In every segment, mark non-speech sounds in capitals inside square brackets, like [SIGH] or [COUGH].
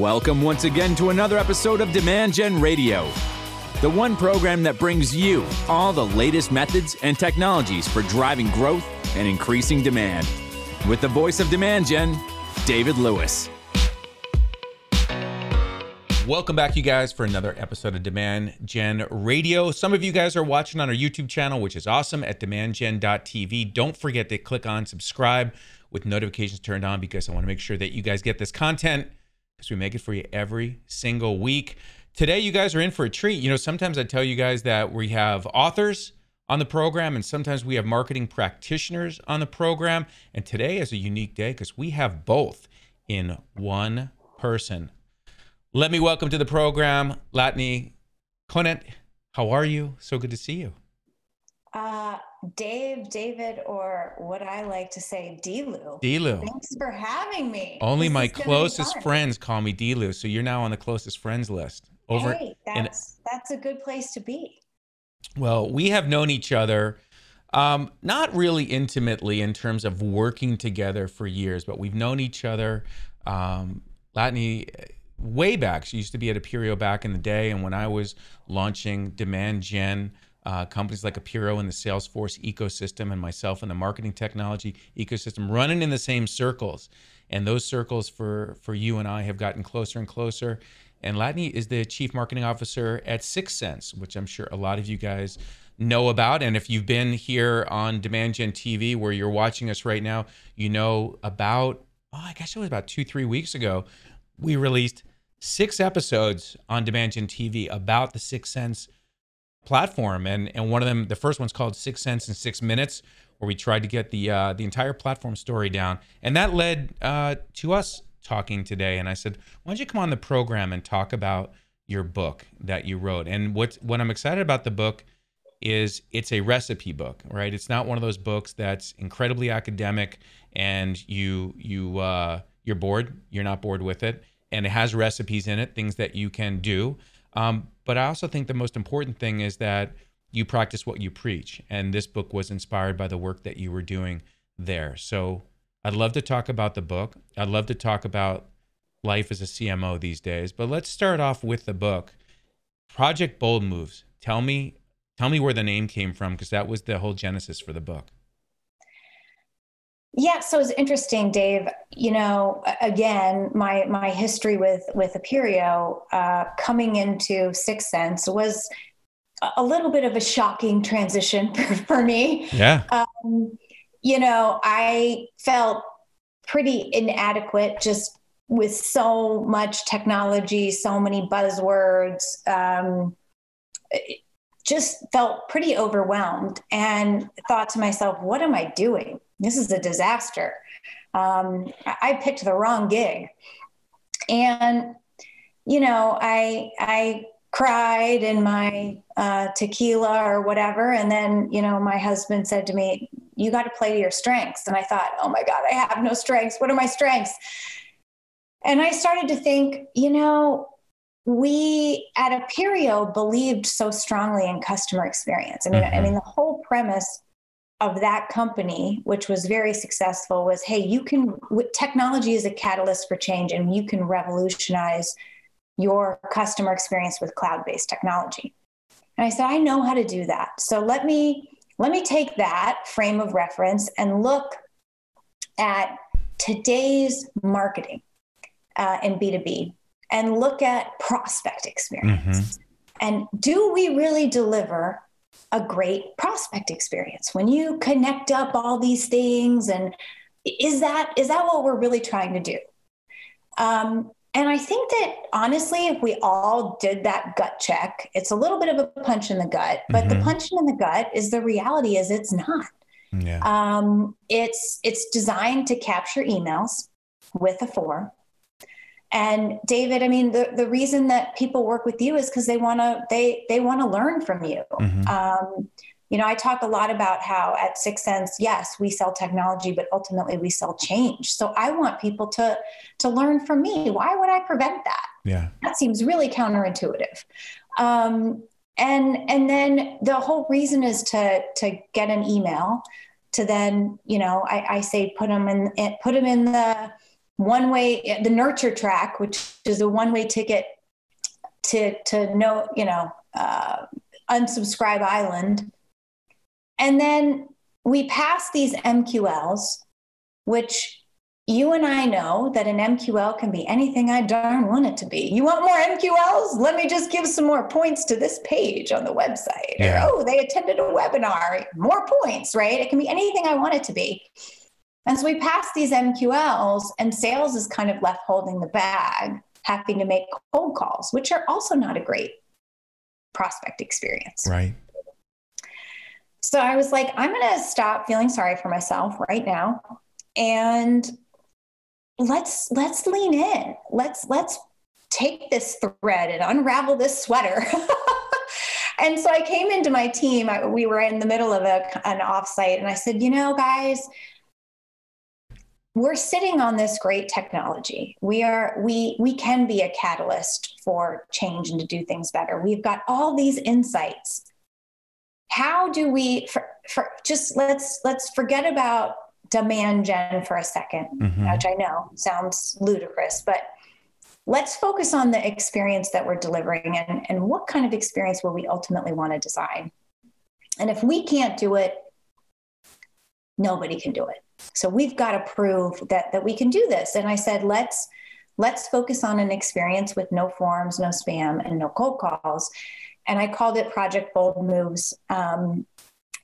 Welcome once again to another episode of Demand Gen Radio, the one program that brings you all the latest methods and technologies for driving growth and increasing demand. With the voice of Demand Gen, David Lewis. Welcome back, you guys, for another episode of Demand Gen Radio. Some of you guys are watching on our YouTube channel, which is awesome at demandgen.tv. Don't forget to click on subscribe with notifications turned on because I want to make sure that you guys get this content because we make it for you every single week. Today, you guys are in for a treat. You know, sometimes I tell you guys that we have authors on the program, and sometimes we have marketing practitioners on the program. And today is a unique day because we have both in one person. Let me welcome to the program Latané Conant. How are you? So good to see you. Uh, Dave, David, or what I like to say, Delu. Delu. Thanks for having me. Only This my is gonna be closest friends call me Delu, so you're now on the closest friends list. Over Hey, in- that's that's a good place to be. Well, we have known each other um, not really intimately in terms of working together for years, but we've known each other. Um, Latané, way back, she used to be at Appirio back in the day. And when I was launching Demand Gen, uh, companies like Appirio in the Salesforce ecosystem, and myself in the marketing technology ecosystem, running in the same circles. And those circles for, for you and I have gotten closer and closer. And Latané is the chief marketing officer at 6sense, which I'm sure a lot of you guys know about. And if you've been here on Demand Gen TV, where you're watching us right now, you know about, oh, I guess it was about two, three weeks ago, we released six episodes on Demand Gen TV about the 6sense platform. And, and one of them, the first one's called 6sense in Six Minutes, where we tried to get the, uh, the entire platform story down. And that led uh, to us talking today. And I said, why don't you come on the program and talk about your book that you wrote? And what, what I'm excited about the book is it's a recipe book, right? It's not one of those books that's incredibly academic and you you uh, you're bored. You're not bored with it, and it has recipes in it, things that you can do. Um, but I also think the most important thing is that you practice what you preach, and this book was inspired by the work that you were doing there. So I'd love to talk about the book. I'd love to talk about life as a CMO these days. But let's start off with the book, Project Bold Moves. Tell me Tell me where the name came from because that was the whole genesis for the book. Yeah, so it's interesting, Dave. You know, again, my my history with with Appirio uh, coming into 6sense was a- little bit of a shocking transition [LAUGHS] for, for me. Yeah. um, you know, I felt pretty inadequate just with so much technology, so many buzzwords. Um, just felt pretty overwhelmed and thought to myself, what am I doing? This is a disaster. Um, I I picked the wrong gig. And, you know, I, I cried in my uh, tequila or whatever. And then, you know, my husband said to me, You got to play to your strengths. And I thought, Oh my God, I have no strengths. What are my strengths? And I started to think, you know, we at Appirio believed so strongly in customer experience. I mean, I Mhm. mean, the whole premise of that company, which was very successful, was hey, you can, technology is a catalyst for change and you can revolutionize your customer experience with cloud-based technology. And I said, I know how to do that. So let me let me take that frame of reference and look at today's marketing uh, in B2B and look at prospect experience. And do we really deliver a great prospect experience when you connect up all these things and is that is that what we're really trying to do um, and i think that honestly if we all did that gut check it's a little bit of a punch in the gut but the Mhm. punch in the gut is the reality is it's not Yeah. um, it's it's designed to capture emails with a form. And David, I mean, the, the reason that people work with you is because they want to they they want to learn from you. Mhm. Um, you know, I talk a lot about how at 6sense, yes, we sell technology, but ultimately we sell change. So I want people to to learn from me. Why would I prevent that? Yeah. that seems really counterintuitive um, and and then the whole reason is to to get an email to then you know i, I say put them in put them in the one way, the nurture track, which is a one way ticket to, to no, you know, uh, unsubscribe island. And then we pass these MQLs, which you and I know that an MQL can be anything I darn want it to be. You want more MQLs? Let me just give some more points to this page on the website. Yeah. Or, oh, they attended a webinar, more points, right? It can be anything I want it to be. And so we pass these MQLs, and sales is kind of left holding the bag, having to make cold calls, which are also not a great prospect experience. Right. So I was like, I'm going to stop feeling sorry for myself right now. And let's let's lean in let's let's take this thread and unravel this sweater [LAUGHS] and so i came into my team I, we were in the middle of a, an offsite and i said you know guys we're sitting on this great technology we are we we can be a catalyst for change and to do things better we've got all these insights how do we for, for just let's let's forget about demand gen for a 2nd mm-hmm. which I know sounds ludicrous, but let's focus on the experience that we're delivering and, and what kind of experience will we ultimately want to design. And if we can't do it, nobody can do it. So we've got to prove that that we can do this. And I said, let's let's focus on an experience with no forms, no spam, and no cold calls. And I called it Project Bold Moves. Um,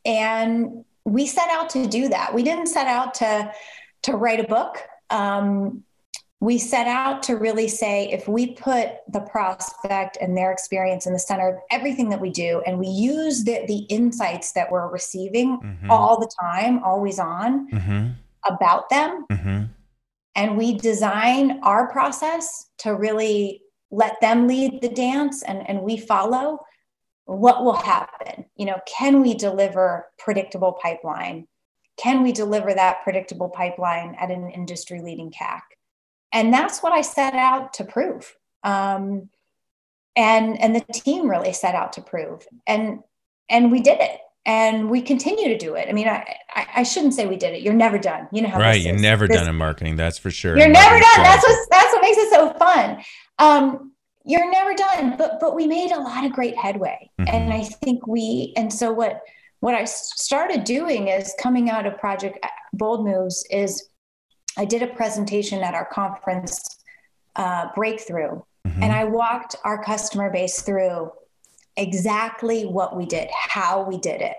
and we set out to do that. We didn't set out to to write a book. Um, we set out to really say if we put the prospect and their experience in the center of everything that we do, and we use the the insights that we're receiving mm-hmm. all the time, always on mm-hmm. about them, mm-hmm. and we design our process to really let them lead the dance, and and we follow what will happen? You know, can we deliver predictable pipeline? Can we deliver that predictable pipeline at an industry leading CAC? And that's what I set out to prove. Um, and and the team really set out to prove. And and we did it. And we continue to do it. I mean, I, I, I shouldn't say we did it. You're never done. You know how right. You're never this, done in marketing. That's for sure. You're never done. That's what that's what makes it so fun. Um, you're never done but but we made a lot of great headway mm-hmm. and i think we and so what what i started doing is coming out of project bold moves is i did a presentation at our conference uh, breakthrough mm-hmm. and i walked our customer base through exactly what we did how we did it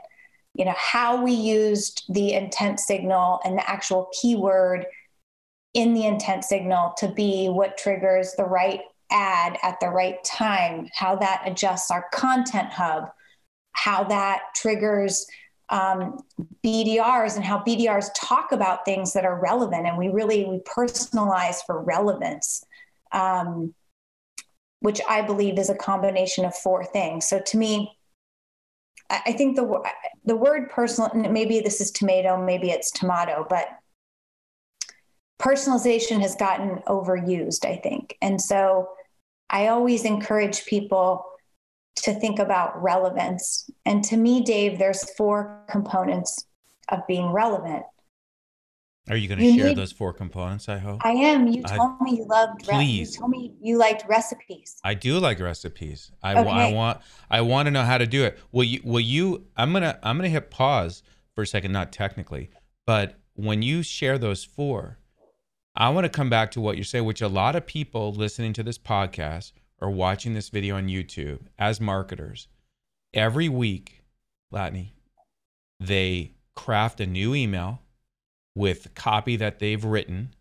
you know how we used the intent signal and the actual keyword in the intent signal to be what triggers the right ad at the right time, how that adjusts our content hub, how that triggers um, BDRs and how BDRs talk about things that are relevant. And we really we personalize for relevance, um, which I believe is a combination of four things. So to me, I think the the word personal, and maybe this is tomato, maybe it's tomato, but personalization has gotten overused, I think. And so I always encourage people to think about relevance. And to me, Dave, there's four components of being relevant. Are you going to share need, those four components? I hope. I am. You told I, me you loved. Please. you told me you liked recipes. I do like recipes. I, okay. I want. I want to know how to do it. Will you? Will you? I'm gonna. I'm gonna hit pause for a second. Not technically, but when you share those four, I want to come back to what you say, which a lot of people listening to this podcast or watching this video on YouTube as marketers, every week, Latané, they craft a new email with copy that they've written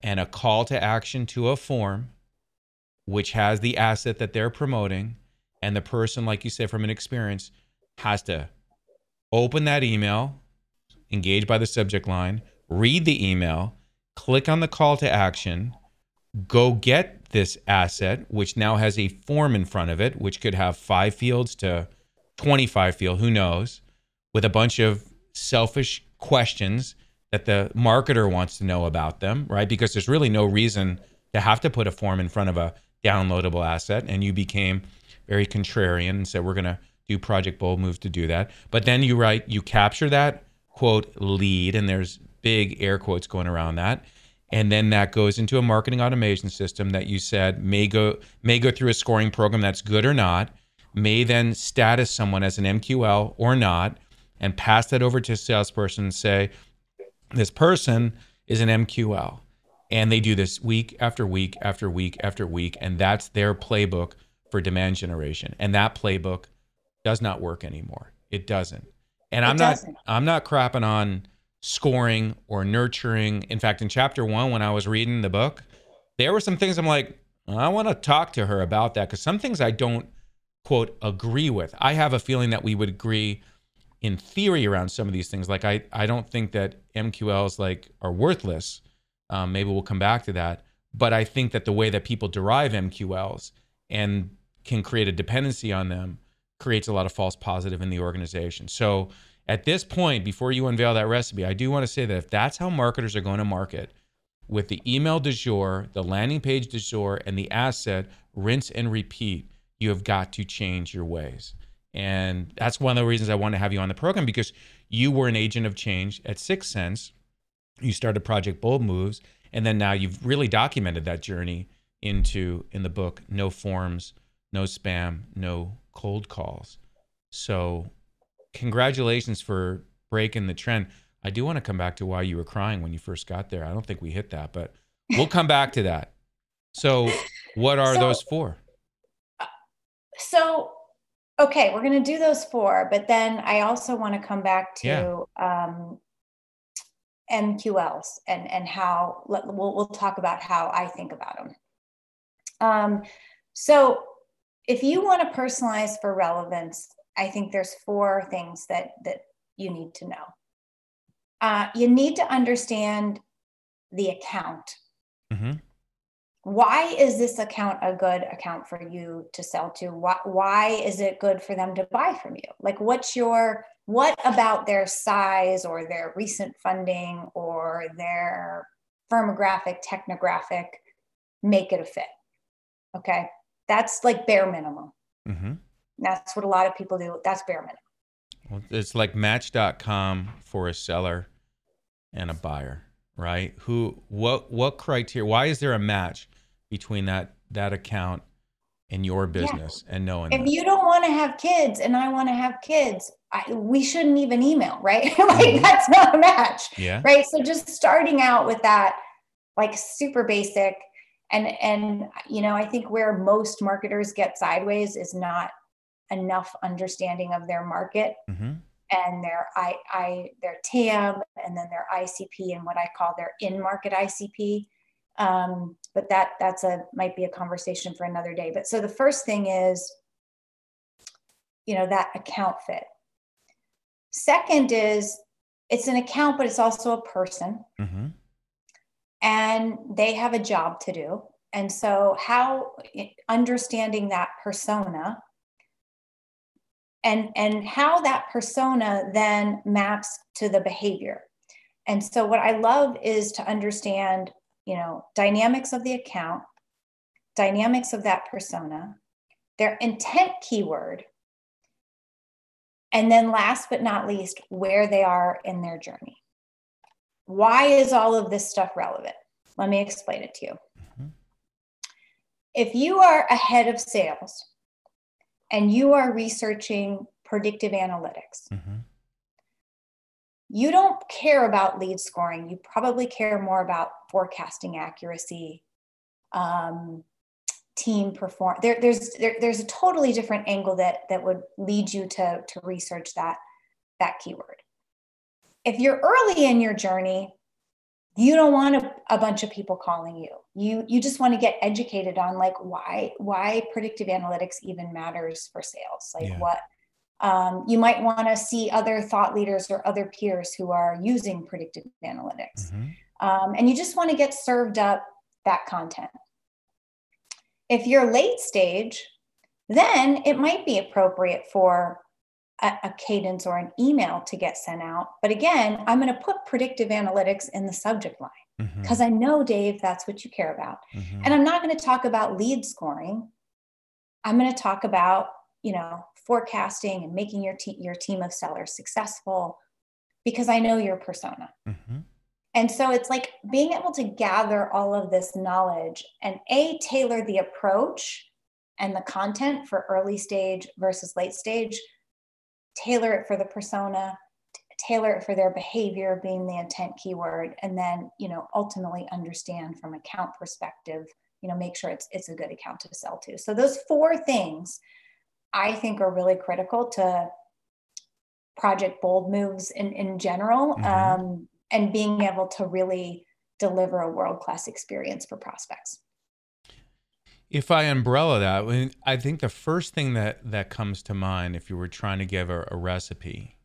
and a call to action to a form which has the asset that they're promoting. And the person like you said from an experience has to open that email engage by the subject line read the email click on the call to action, go get this asset, which now has a form in front of it, which could have five fields to 25 field, who knows, with a bunch of selfish questions that the marketer wants to know about them, right? Because there's really no reason to have to put a form in front of a downloadable asset. And you became very contrarian and said, we're going to do Project Bold Move to do that. But then you write, you capture that quote lead, and there's big air quotes going around that. And then that goes into a marketing automation system that you said may go may go through a scoring program that's good or not may then status someone as an mql or not and pass that over to a salesperson and say this person is an mql and they do this week after week after week after week and that's their playbook for demand generation. And that playbook does not work anymore. It doesn't. And It i'm not doesn't. i'm not crapping on scoring or nurturing. In fact, in chapter one, when I was reading the book, there were some things I'm like, I want to talk to her about that because some things I don't quote agree with. I have a feeling that we would agree in theory around some of these things. Like I, I don't think that MQLs like are worthless. Um, maybe we'll come back to that. But I think that the way that people derive MQLs and can create a dependency on them creates a lot of false positive in the organization. So at this point, before you unveil that recipe, I do want to say that if that's how marketers are going to market with the email du jour, the landing page du jour, and the asset, rinse and repeat, you have got to change your ways. And that's one of the reasons I want to have you on the program because you were an agent of change at 6sense. You started Project Bold Moves, and then now you've really documented that journey into in the book No Forms, No Spam, No Cold Calls. So congratulations for breaking the trend. I do want to come back to why you were crying when you first got there. I don't think we hit that, but we'll come back to that. So, what are [LAUGHS] So- those for? So, okay, we're going to do those four, but then I also want to come back to um, MQLs and and how we'll we'll talk about how I think about them. Um, so, if you want to personalize for relevance, I think there's four things that that you need to know. Uh, you need to understand the account. Mm-hmm. why is this account a good account for you to sell to? Why, why is it good for them to buy from you? Like what's your what about their size or their recent funding or their firmographic technographic make it a fit? Okay? That's like bare minimum. Hmm that's what a lot of people do that's bare minimum Well, it's like Match.com for a seller and a buyer, right? Who, what, what criteria? Why is there a match between that that account and your business and knowing if that? you don't want to have kids and i want to have kids I, we shouldn't even email right [LAUGHS] like Mhm. that's not a match yeah. right so just starting out with that like super basic and and you know i think where most marketers get sideways is not enough understanding of their market hmm and their i i their tam and then their icp and what i call their in market icp um, but that that's a might be a conversation for another day. But so the first thing is you know that account fit. Second is it's an account but it's also a person. Hmm and they have a job to do. And so, how understanding that persona and and how that persona then maps to the behavior. And so, what I love is to understand, you know, dynamics of the account, dynamics of that persona, their intent keyword, and then last but not least, where they are in their journey. Why is all of this stuff relevant? Let me explain it to you. Mhm. If you are ahead of sales and you are researching predictive analytics, hmm you don't care about lead scoring. You probably care more about forecasting accuracy, um, team perform. There, there's there, there's a totally different angle that that would lead you to to research that that keyword. If you're early in your journey, you don't want a, a bunch of people calling you. You you just want to get educated on like why why predictive analytics even matters for sales. Like Yeah. what um, you might want to see other thought leaders or other peers who are using predictive analytics. hmm Um, and you just want to get served up that content. If you're late stage, then it might be appropriate for a, a cadence or an email to get sent out. But again, I'm going to put predictive analytics in the subject line because I know, Dave, that's what you care about. hmm And I'm not going to talk about lead scoring. I'm going to talk about, you know, forecasting and making your, te- your team of sellers successful because I know your persona. hmm And so it's like being able to gather all of this knowledge and a tailor the approach and the content for early stage versus late stage tailor it for the persona tailor it for their behavior being the intent keyword and then you know ultimately understand from account perspective you know make sure it's it's a good account to sell to so those four things i think are really critical to project bold moves in in general mm-hmm. um, and being able to really deliver a world class experience for prospects if I umbrella that, I think the first thing that that comes to mind if you were trying to give a, a recipe,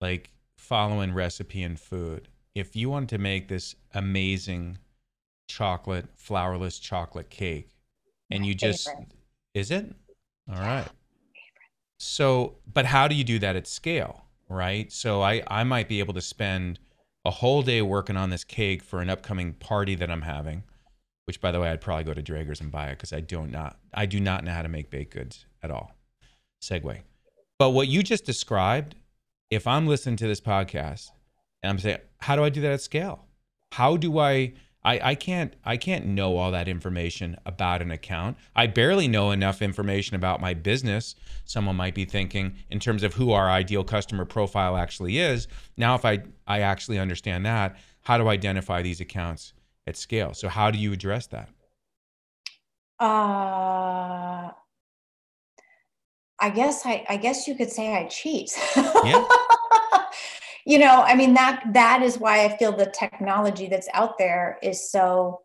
like following recipe in food, if you wanted to make this amazing chocolate flourless chocolate cake, and you just is it all right. So, but how do you do that at scale, right? So I I might be able to spend a whole day working on this cake for an upcoming party that I'm having which by the way, I'd probably go to Draeger's and buy it because I don't not I do not know how to make baked goods at all. Segue. But what you just described, if I'm listening to this podcast and I'm saying, how do I do that at scale? How do I I, I can't I can't know all that information about an account. I barely know enough information about my business. Someone might be thinking in terms of who our ideal customer profile actually is. Now if I I actually understand that, how do I identify these accounts at scale. So how do you address that? Uh, I guess I, I guess you could say I cheat. Yeah. [LAUGHS] you know, I mean that that is why I feel the technology that's out there is so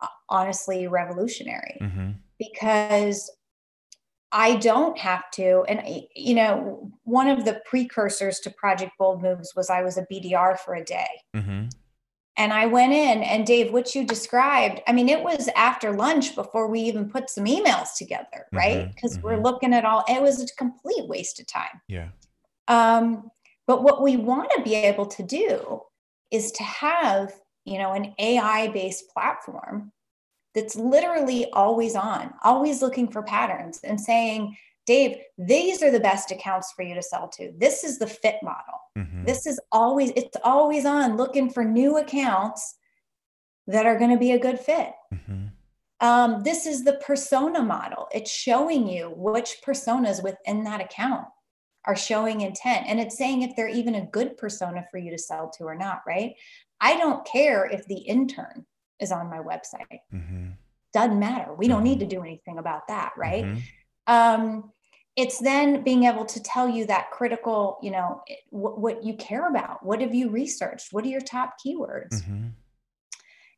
uh, honestly revolutionary mm-hmm. because I don't have to. And, you know, one of the precursors to Project Bold Moves was I was a BDR for a day. Mm-hmm. And I went in, and Dave, what you described, I mean, it was after lunch before we even put some emails together, right? Because mm-hmm, mm-hmm. we're looking at all, it was a complete waste of time. Yeah. Um, but what we want to be able to do is to have, you know, an AI based platform that's literally always on, always looking for patterns and saying, Dave, these are the best accounts for you to sell to. This is the fit model. Mm-hmm. This is always, it's always on looking for new accounts that are going to be a good fit. Mm-hmm. Um, this is the persona model. It's showing you which personas within that account are showing intent. And it's saying if they're even a good persona for you to sell to or not, right? I don't care if the intern is on my website. Mm-hmm. Doesn't matter. We don't need mm-hmm. to do anything about that, right? Um, it's then being able to tell you that critical you know what, what, you care about. What have you researched? What are your top keywords? Mm-hmm.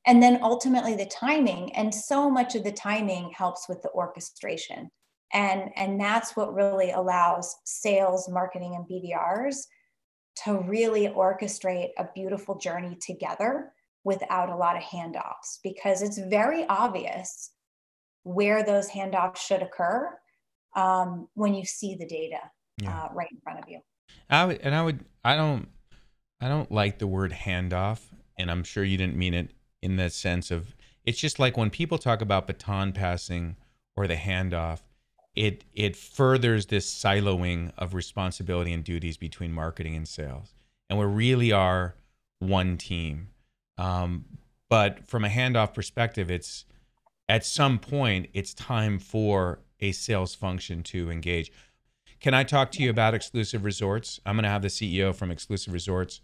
and then ultimately the timing and so much of the timing helps with the orchestration. And and that's what really allows sales marketing and bdrs to really orchestrate a beautiful journey together without a lot of handoffs. Because it's very obvious where those handoffs should occur um, when you see the data yeah. uh, right in front of you. I would, and I would, I don't, I don't like the word handoff, and I'm sure you didn't mean it in the sense of it's just like when people talk about baton passing or the handoff, it it furthers this siloing of responsibility and duties between marketing and sales, and we really are one team. Um, but from a handoff perspective, it's at some point it's time for a sales function to engage. Can I talk to you about exclusive resorts? I'm going to have the CEO from exclusive resorts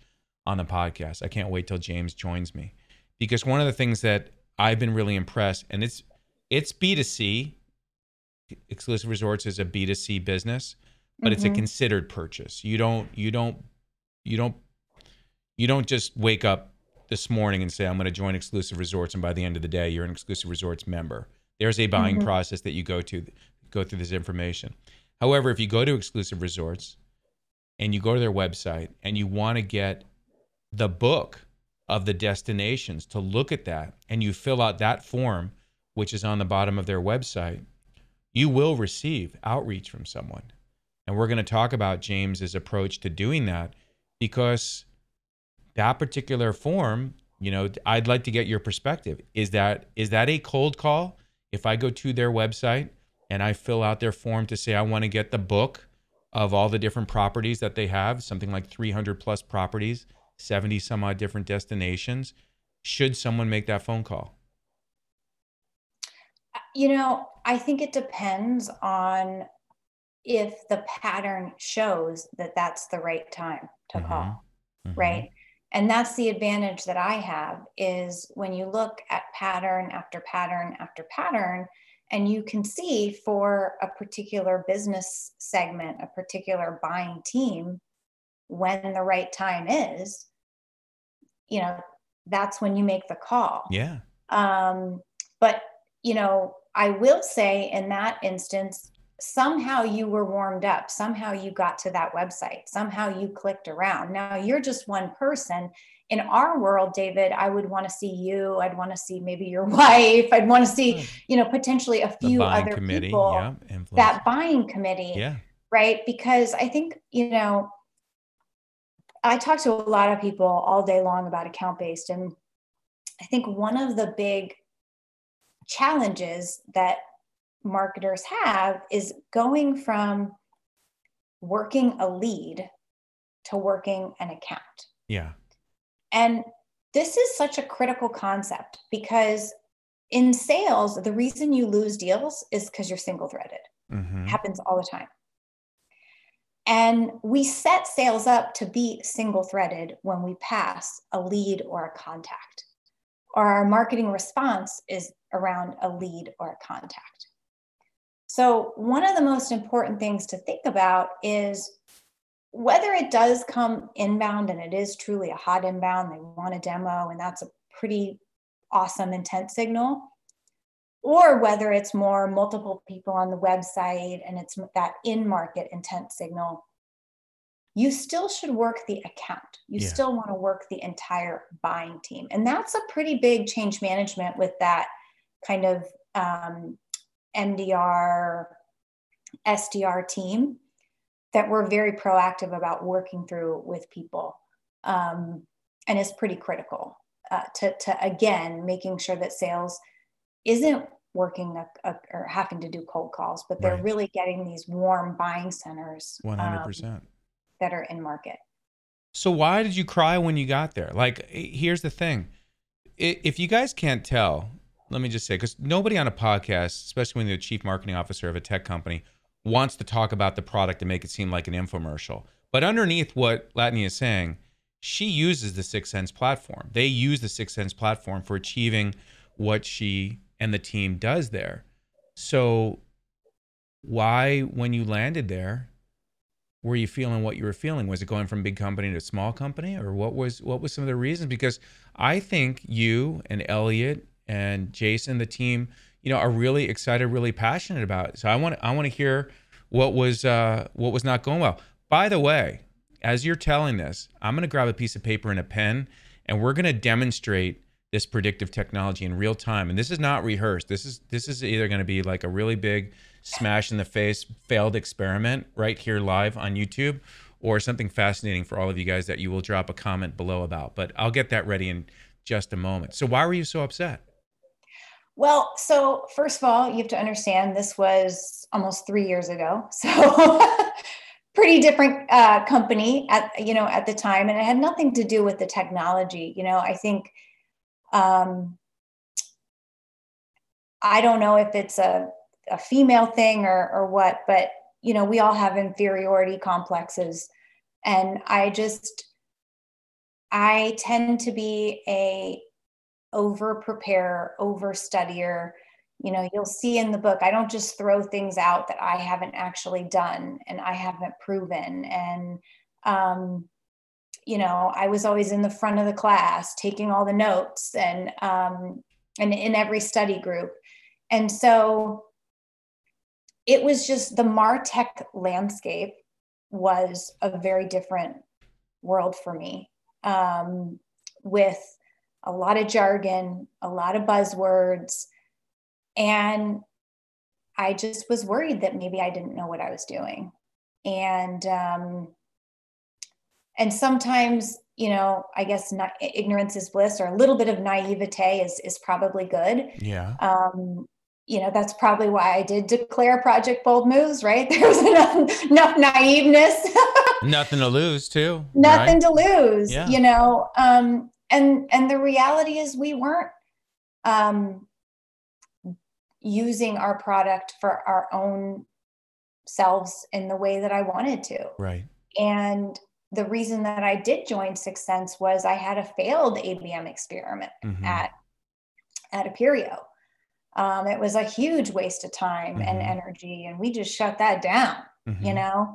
on the podcast. I can't wait till James joins me because one of the things that I've been really impressed and it's it's B2C. Exclusive resorts is a B2C business, but mm-hmm. it's a mm-hmm. considered purchase. You don't you don't you don't you don't just wake up this morning and say I'm going to join exclusive resorts and by the end of the day you're an exclusive resorts member. There's a buying mm-hmm. process that you go to go through this information. However, if you go to exclusive resorts and you go to their website and you want to get the book of the destinations to look at that and you fill out that form which is on the bottom of their website, you will receive outreach from someone. And we're going to talk about James's approach to doing that because that particular form, you know, I'd like to get your perspective. Is that is that a cold call? if I go to their website and I fill out their form to say I want to get the book of all the different properties that they have, something like 300 plus properties, 70 some odd different destinations, should someone make that phone call? You know, I think it depends on if the pattern shows that that's the right time to mm-hmm. call, mm-hmm. right? And that's the advantage that I have is when you look at pattern after pattern after pattern, and you can see for a particular business segment, a particular buying team, when the right time is, you know, that's when you make the call. Yeah. Um, but, you know, I will say in that instance, somehow you were warmed up somehow you got to that website somehow you clicked around now you're just one person in our world david i would want to see you i'd want to see maybe your [LAUGHS] wife i'd want to see hmm. you know potentially a few other committee, people yeah, that buying committee yeah right because i think you know i talk to a lot of people all day long about account based and i think one of the big challenges that marketers have is going from working a lead to working an account. Yeah. And this is such a critical concept because in sales, the reason you lose deals is because you're single threaded. Mm-hmm. happens all the time. And we set sales up to be single threaded when we pass a lead or a contact, or our marketing response is around a lead or a contact. So, one of the most important things to think about is whether it does come inbound and it is truly a hot inbound, they want a demo, and that's a pretty awesome intent signal, or whether it's more multiple people on the website and it's that in market intent signal, you still should work the account. You yeah. still want to work the entire buying team. And that's a pretty big change management with that kind of um, MDR, SDR team that we're very proactive about working through with people. Um, and it's pretty critical uh, to, to, again, making sure that sales isn't working a, a, or having to do cold calls, but they're right. really getting these warm buying centers 100% um, that are in market. So, why did you cry when you got there? Like, here's the thing if you guys can't tell, let me just say, because nobody on a podcast, especially when you're the chief marketing officer of a tech company, wants to talk about the product and make it seem like an infomercial. But underneath what Latanya is saying, she uses the 6sense platform. They use the 6sense platform for achieving what she and the team does there. So why, when you landed there, were you feeling what you were feeling? Was it going from big company to small company, or what was what was some of the reasons? Because I think you and Elliot and Jason, the team, you know, are really excited, really passionate about it. So I want I want to hear what was uh, what was not going well. By the way, as you're telling this, I'm going to grab a piece of paper and a pen, and we're going to demonstrate this predictive technology in real time. And this is not rehearsed. This is this is either going to be like a really big smash in the face failed experiment right here live on YouTube or something fascinating for all of you guys that you will drop a comment below about. But I'll get that ready in just a moment. So why were you so upset? Well, so first of all, you have to understand this was almost three years ago. [LAUGHS] So pretty different uh, company at you know at the time, and it had nothing to do with the technology. You know, I think um, I don't know if it's a, a female thing or or what, but you know, we all have inferiority complexes, and I just I tend to be a over prepare, over studier. You know, you'll see in the book, I don't just throw things out that I haven't actually done and I haven't proven. And, um, you know, I was always in the front of the class taking all the notes and, um, and in every study group. And so it was just the MarTech landscape was a very different world for me um, with a lot of jargon, a lot of buzzwords. And I just was worried that maybe I didn't know what I was doing. And, um, and sometimes, you know, I guess not, ignorance is bliss or a little bit of naivete is, is probably good. Yeah. Um, you know, that's probably why I did declare Project Bold Moves, right? [LAUGHS] There was enough, enough naiveness. [LAUGHS] Nothing to lose, too. Nothing right? to lose, yeah. you know. Um, and and the reality is we weren't um, using our product for our own selves in the way that I wanted to. Right. And the reason that I did join 6sense was I had a failed ABM experiment mm-hmm. at at Appirio. Um, it was a huge waste of time mm-hmm. and energy, and we just shut that down. Mm-hmm. You know,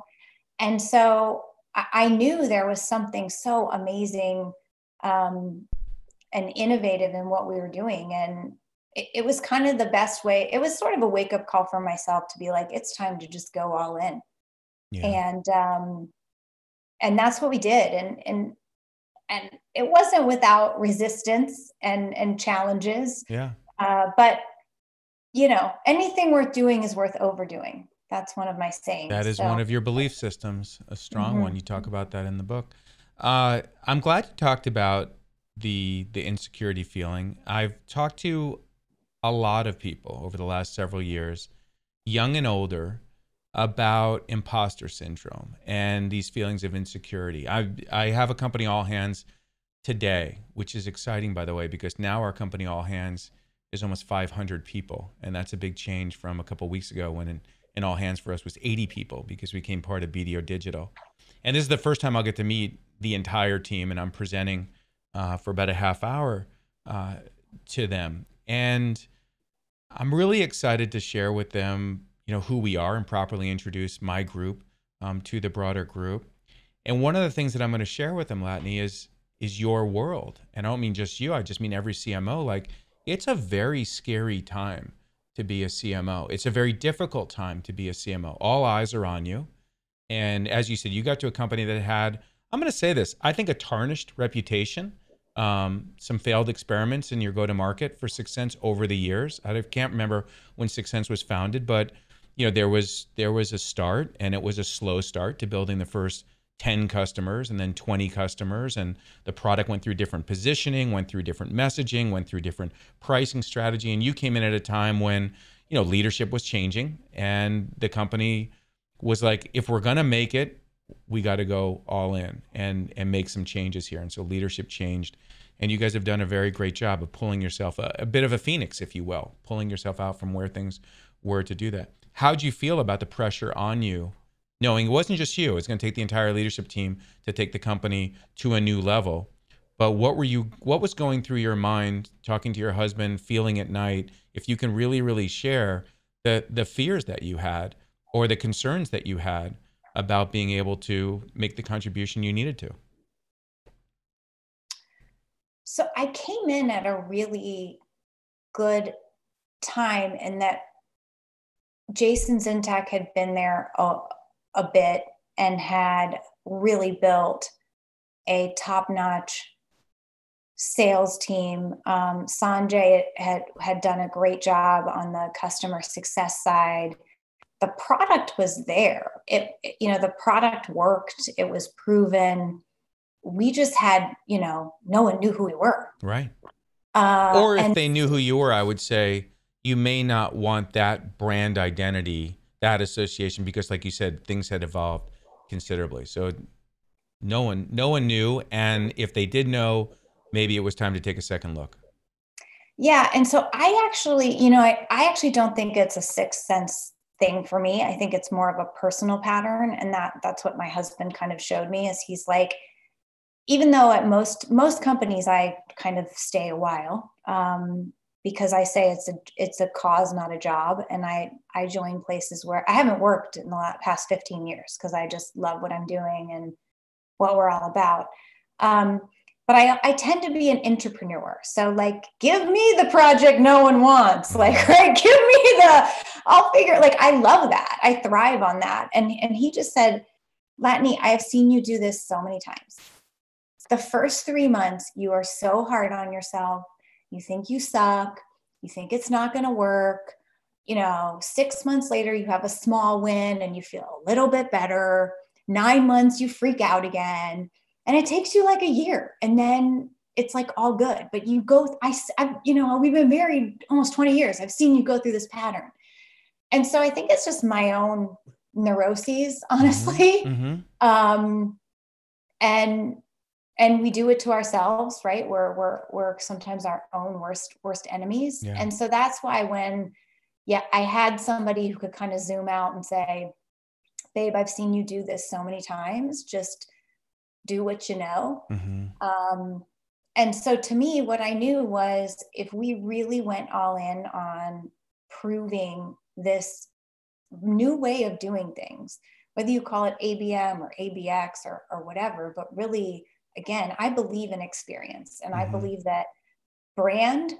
and so I, I, knew there was something so amazing um, and innovative in what we were doing, and it, it was kind of the best way. It was sort of a wake up call for myself to be like, it's time to just go all in. Yeah. And um, and that's what we did. And and and it wasn't without resistance and and challenges. Yeah. Uh, but you know, anything worth doing is worth overdoing. That's one of my sayings. That is so. one of your belief systems, a strong mm-hmm. one. You talk about that in the book. Uh, I'm glad you talked about the the insecurity feeling. I've talked to a lot of people over the last several years, young and older, about imposter syndrome and these feelings of insecurity. I I have a company all hands today, which is exciting by the way because now our company all hands is almost 500 people and that's a big change from a couple weeks ago when in, all hands for us was 80 people because we became part of BDO Digital. And this is the first time I'll get to meet the entire team and I'm presenting uh, for about a half hour uh, to them. And I'm really excited to share with them you know who we are and properly introduce my group um, to the broader group. And one of the things that I'm going to share with them, Latané, is is your world. And I don't mean just you. I just mean every CMO. Like it's a very scary time to be a CMO. It's a very difficult time to be a CMO. All eyes are on you. And as you said, you got to a company that had, I'm going to say this, I think a tarnished reputation, um, some failed experiments in your go to market for 6sense over the years. I can't remember when 6sense was founded, but you know there was there was a start and it was a slow start to building the first 10 customers and then 20 customers and the product went through different positioning went through different messaging went through different pricing strategy and you came in at a time when you know leadership was changing and the company was like if we're to make it we got to go all in and and make some changes here and so leadership changed and you guys have done a very great job of pulling yourself a, a bit of a phoenix if you will pulling yourself out from where things were to do that How'd you feel about the pressure on you, knowing it wasn't just you? It's going to take the entire leadership team to take the company to a new level. But what were you? What was going through your mind, talking to your husband, feeling at night? If you can really, really share the the fears that you had or the concerns that you had about being able to make the contribution you needed to. So I came in at a really good time in that Jason Zintak had been there a, a bit and had really built a top notch sales team. Um, Sanjay had had done a great job on the customer success side. The product was there. It, you know, the product worked. It was proven. We just had, you know, no one knew who we were. Right. Uh, or if and, they knew who you were, I would say you may not want that brand identity, that association, because like you said, things had evolved considerably. So no one, no one knew, and if they did know, maybe it was time to take a second look. Yeah, and so I actually, you know, I, I actually don't think it's a 6sense thing for me. I think it's more of a personal pattern, and that that's what my husband kind of showed me. Is he's like, even though at most most companies I kind of stay a while, um, because I say it's a it's a cause, not a job. And I I join places where I haven't worked in the past 15 years because I just love what I'm doing and what we're all about. Um, but I, I tend to be an entrepreneur. So like, give me the project no one wants. [LAUGHS] Like, right, give me the, I'll figure. Like, I love that. I thrive on that. And and he just said, Latané, I have seen you do this so many times. The first three months, you are so hard on yourself you think you suck, you think it's not going to work. You know, six months later, you have a small win and you feel a little bit better. Nine months, you freak out again. And it takes you like a year. And then it's like all good. But you go, I, I, you know, we've been married almost 20 years. I've seen you go through this pattern. And so I think it's just my own neuroses, honestly. Mm-hmm. Um, and and we do it to ourselves, right? We're we're we're sometimes our own worst worst enemies. Yeah. And so that's why when yeah, I had somebody who could kind of zoom out and say, babe, I've seen you do this so many times. Just do what you know. Mhm. Um, and so to me, what I knew was if we really went all in on proving this new way of doing things, whether you call it ABM or ABX or, or whatever, but really, again, I believe in experience and I Mhm. believe that brand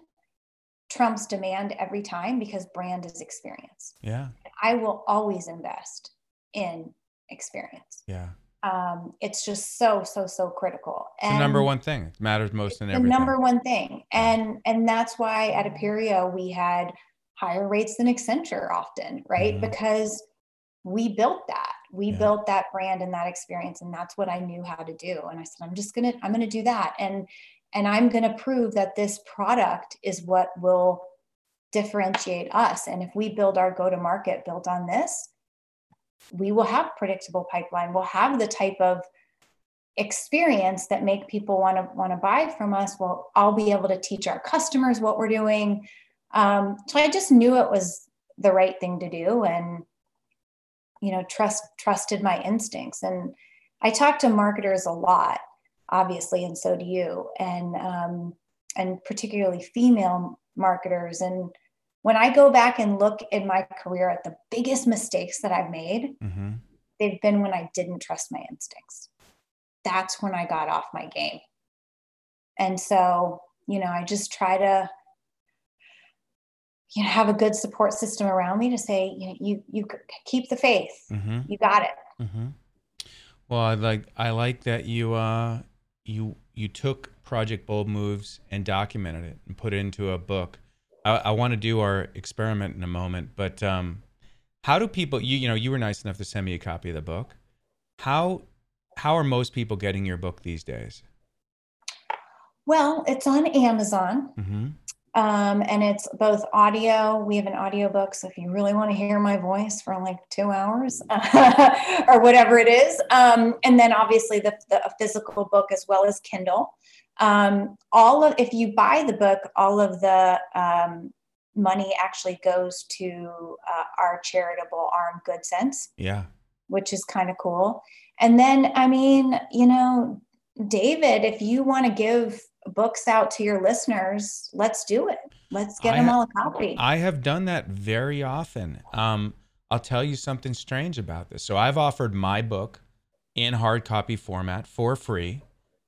trumps demand every time because brand is experience. Yeah. I will always invest in experience. Yeah. Um, it's just so, so, so critical. It's the number one thing. It matters most in the everything. number one thing and and that's why at Appirio we had higher rates than accenture often right Mhm. because we built that we Yeah. built that brand and that experience and that's what i knew how to do and i said i'm just gonna i'm gonna do that and and i'm gonna prove that this product is what will differentiate us and if we build our go to market built on this we will have predictable pipeline. We'll have the type of experience that make people want to want to buy from us. Well i'll be able to teach our customers what we're doing. Um, so i just knew it was the right thing to do and you know trust trusted my instincts. And i talk to marketers a lot obviously and so do you and um, and particularly female marketers. And when i go back and look in my career at the biggest mistakes that i've made mm-hmm. they've been when I didn't trust my instincts. That's when I got off my game. And so, you know, I just try to you know have a good support system around me to say, you know, you you keep the faith. hmm You got it. Mm-hmm. Well, I like I like that you uh you you took Project Bold Moves and documented it and put it into a book. I, I want to do our experiment in a moment, but um, how do people you you know you were nice enough to send me a copy of the book. How how are most people getting your book these days? Well, it's on Amazon. Mm-hmm. Um, and it's both audio. We have an audio book, So if you really want to hear my voice for like two hours [LAUGHS] or whatever it is, um, and then obviously the, the a physical book as well as Kindle. Um, all of if you buy the book, all of the um, money actually goes to uh, our charitable arm, Good Sense, Yeah. which is kind of cool. And then, I mean, you know, David, if you want to give books out to your listeners, let's do it. Let's get I them ha- all a copy. I have done that very often. Um, I'll tell you something strange about this. So I've offered my book in hard copy format for free.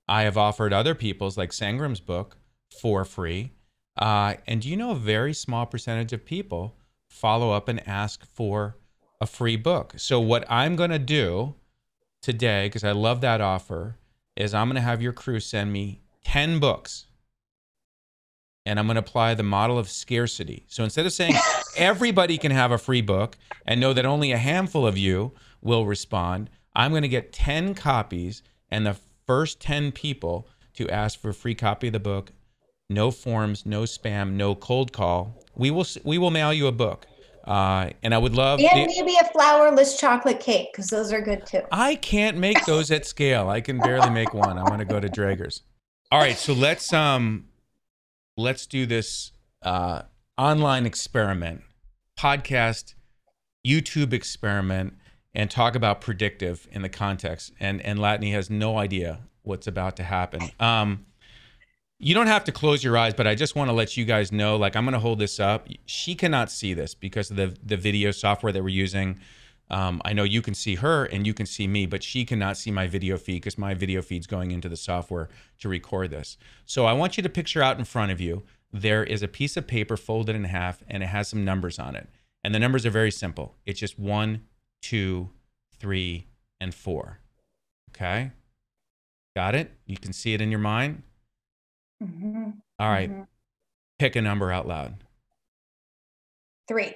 I have offered other people's, like Sangram's book, for free. Uh, and do you know a very small percentage of people follow up and ask for a free book? So what I'm going to do today, because I love that offer, is I'm going to have your crew send me 10 books and I'm going to apply the model of scarcity. So instead of saying [LAUGHS] everybody can have a free book and know that only a handful of you will respond, I'm going to get 10 copies and the first 10 people to ask for a free copy of the book, no forms, no spam, no cold call. We will we will mail you a book. Uh, and I would love and the- maybe a flourless chocolate cake because those are good too. I can't make those at scale. I can barely make one. I want to go to Draeger's. All right, so let's um let's do this uh online experiment, podcast, YouTube experiment, and talk about predictive in the context. And and Latané has no idea what's about to happen. Um you don't have to close your eyes, but I just want to let you guys know like I'm going to hold this up. She cannot see this because of the the video software that we're using. Um, I know you can see her and you can see me, but she cannot see my video feed because my video feed's going into the software to record this. So I want you to picture out in front of you there is a piece of paper folded in half and it has some numbers on it. And the numbers are very simple. It's just one, two, three, and four. Okay? Got it? You can see it in your mind? Mhm, All right. mhm. Pick a number out loud. Three.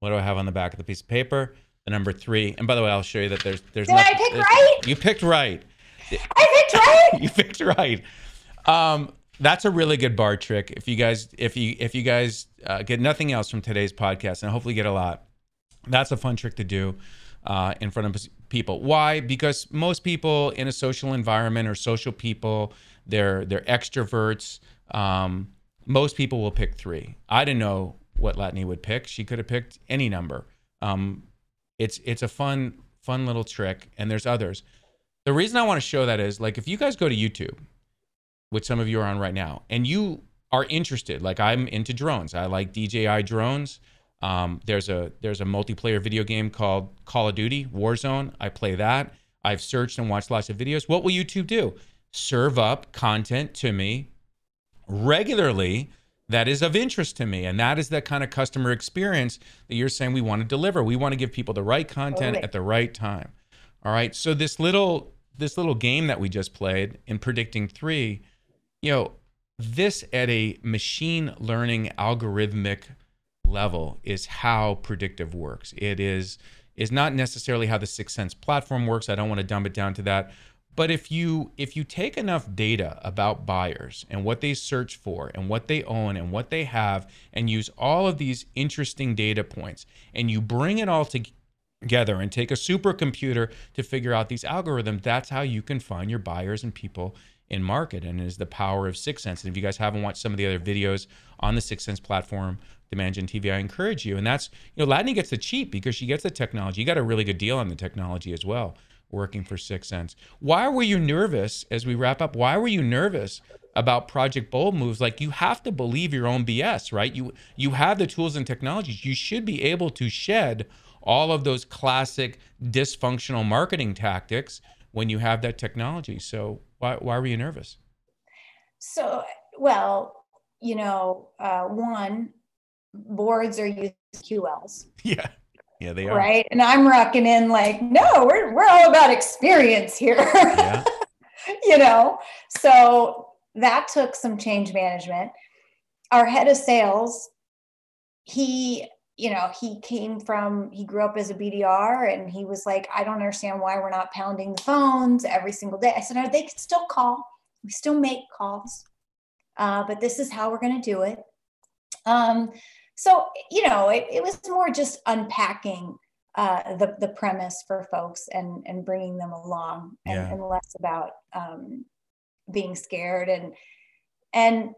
What do I have on the back of the piece of paper? The number three. And by the way, I'll show you that there's there's. Did I nothing- pick right? You picked right. I picked right. [LAUGHS] you picked right. Um, that's a really good bar trick. If you guys, if you if you guys uh, get nothing else from today's podcast, and hopefully get a lot, that's a fun trick to do. uh, in front of people. Why? Because most people in a social environment or social people, they're they're extroverts. Um, most people will pick three. I didn't know what Latané would pick. She could have picked any number. Um, it's it's a fun fun little trick, and there's others. The reason I want to show that is like if you guys go to YouTube, which some of you are on right now, and you are interested, like I'm into drones. I like DJI drones. Um, there's a there's a multiplayer video game called Call of Duty Warzone. I play that. I've searched and watched lots of videos. What will YouTube do? Serve up content to me regularly that is of interest to me. And that is that kind of customer experience that you're saying we want to deliver. We want to give people the right content at the right time. All right. So this little this little game that we just played in predicting three, you know, this at a machine learning algorithmic level is how predictive works. It is is not necessarily how the 6sense platform works. I don't want to dumb it down to that. But if you if you take enough data about buyers and what they search for and what they own and what they have and use all of these interesting data points and you bring it all together and take a supercomputer to figure out these algorithms, that's how you can find your buyers and people in market and is the power of 6sense. And if you guys haven't watched some of the other videos on the 6sense platform, Demand Gen TV, I encourage you. And that's, you know, Latané gets the cheap because she gets the technology. You got a really good deal on the technology as well, working for 6sense. Why were you nervous as we wrap up? Why were you nervous about Project Bold moves? Like you have to believe your own BS, right? You you have the tools and technologies. You should be able to shed all of those classic dysfunctional marketing tactics when you have that technology. So why why were you nervous? So well, you know, uh, one boards are using QLs. Yeah. Yeah, they are. Right. And I'm rocking in like, no, we're we're all about experience here. Yeah. [LAUGHS] you know, so that took some change management. Our head of sales, he you know, he came from, he grew up as a BDR and he was like, I don't understand why we're not pounding the phones every single day. I said, no, they can still call. We still make calls, uh, but this is how we're going to do it. Um, so, you know, it, it was more just unpacking uh, the, the premise for folks and, and bringing them along and, yeah. and less about um, being scared and, and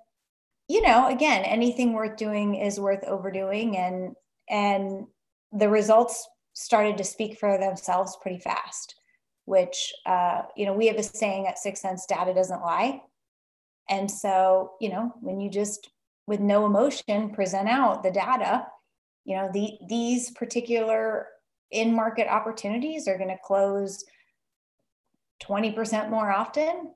you know again anything worth doing is worth overdoing and and the results started to speak for themselves pretty fast which uh, you know we have a saying at 6sense data doesn't lie and so you know when you just with no emotion present out the data you know the, these particular in market opportunities are going to close 20% more often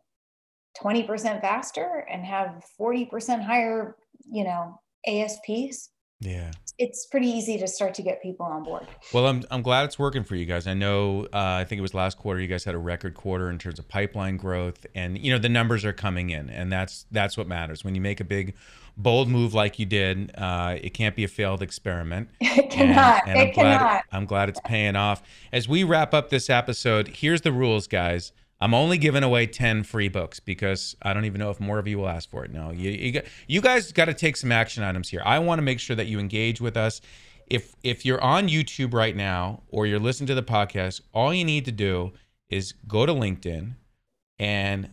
20% faster and have 40% higher you know asps yeah. It's pretty easy to start to get people on board. Well, I'm, I'm glad it's working for you guys. I know, uh, I think it was last quarter, you guys had a record quarter in terms of pipeline growth and, you know, the numbers are coming in and that's, that's what matters. When you make a big, bold move like you did, uh, it can't be a failed experiment. [LAUGHS] It cannot. And, and it I'm glad, cannot. I'm glad it's paying off. As we wrap up this episode, here's the rules, guys. I'm only giving away 10 free books because I don't even know if more of you will ask for it. No, you, you, you guys got to take some action items here. I want to make sure that you engage with us. If if you're on YouTube right now or you're listening to the podcast, all you need to do is go to LinkedIn and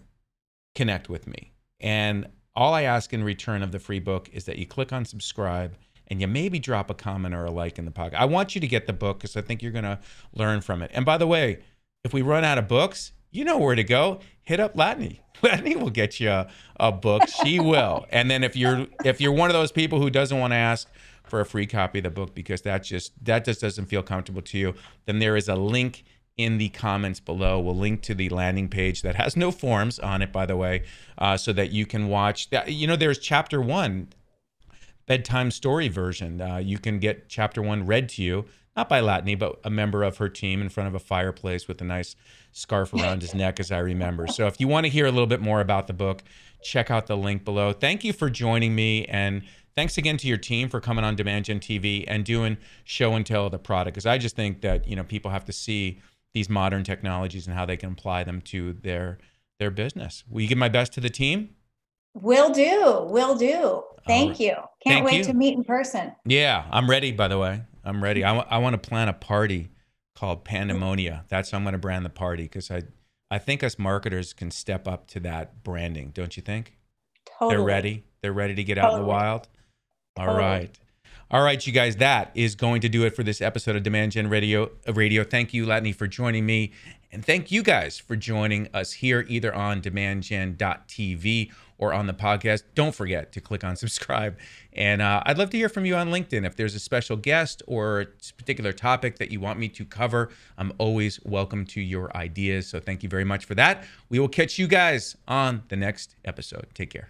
connect with me. And all I ask in return of the free book is that you click on subscribe and you maybe drop a comment or a like in the podcast. I want you to get the book because I think you're going to learn from it. And by the way, if we run out of books, you know where to go. Hit up Latané. Latané [LAUGHS] will get you a, a book. She [LAUGHS] will. And then if you're if you're one of those people who doesn't want to ask for a free copy of the book because that just that just doesn't feel comfortable to you, then there is a link in the comments below. We'll link to the landing page that has no forms on it, by the way, uh, so that you can watch that. You know, there's chapter one, bedtime story version. Uh, you can get chapter one read to you not by Latané, but a member of her team in front of a fireplace with a nice scarf around his neck, as I remember. So if you want to hear a little bit more about the book, check out the link below. Thank you for joining me. And thanks again to your team for coming on Demand Gen TV and doing show and tell of the product. Because I just think that, you know, people have to see these modern technologies and how they can apply them to their their business. Will you give my best to the team? Will do. Will do. Thank right. you. Can't Thank wait you. to meet in person. Yeah, I'm ready, by the way. I'm ready. I, w- I want to plan a party called Pandemonia. That's how I'm going to brand the party because I, I think us marketers can step up to that branding. Don't you think? Totally. They're ready. They're ready to get out in the wild. All Totally. right. All right, you guys, that is going to do it for this episode of Demand Gen Radio. Radio. Thank you, Latané, for joining me. And thank you guys for joining us here, either on demandgen.tv or on the podcast. Don't forget to click on subscribe. And uh, I'd love to hear from you on LinkedIn. If there's a special guest or a particular topic that you want me to cover, I'm always welcome to your ideas. So thank you very much for that. We will catch you guys on the next episode. Take care.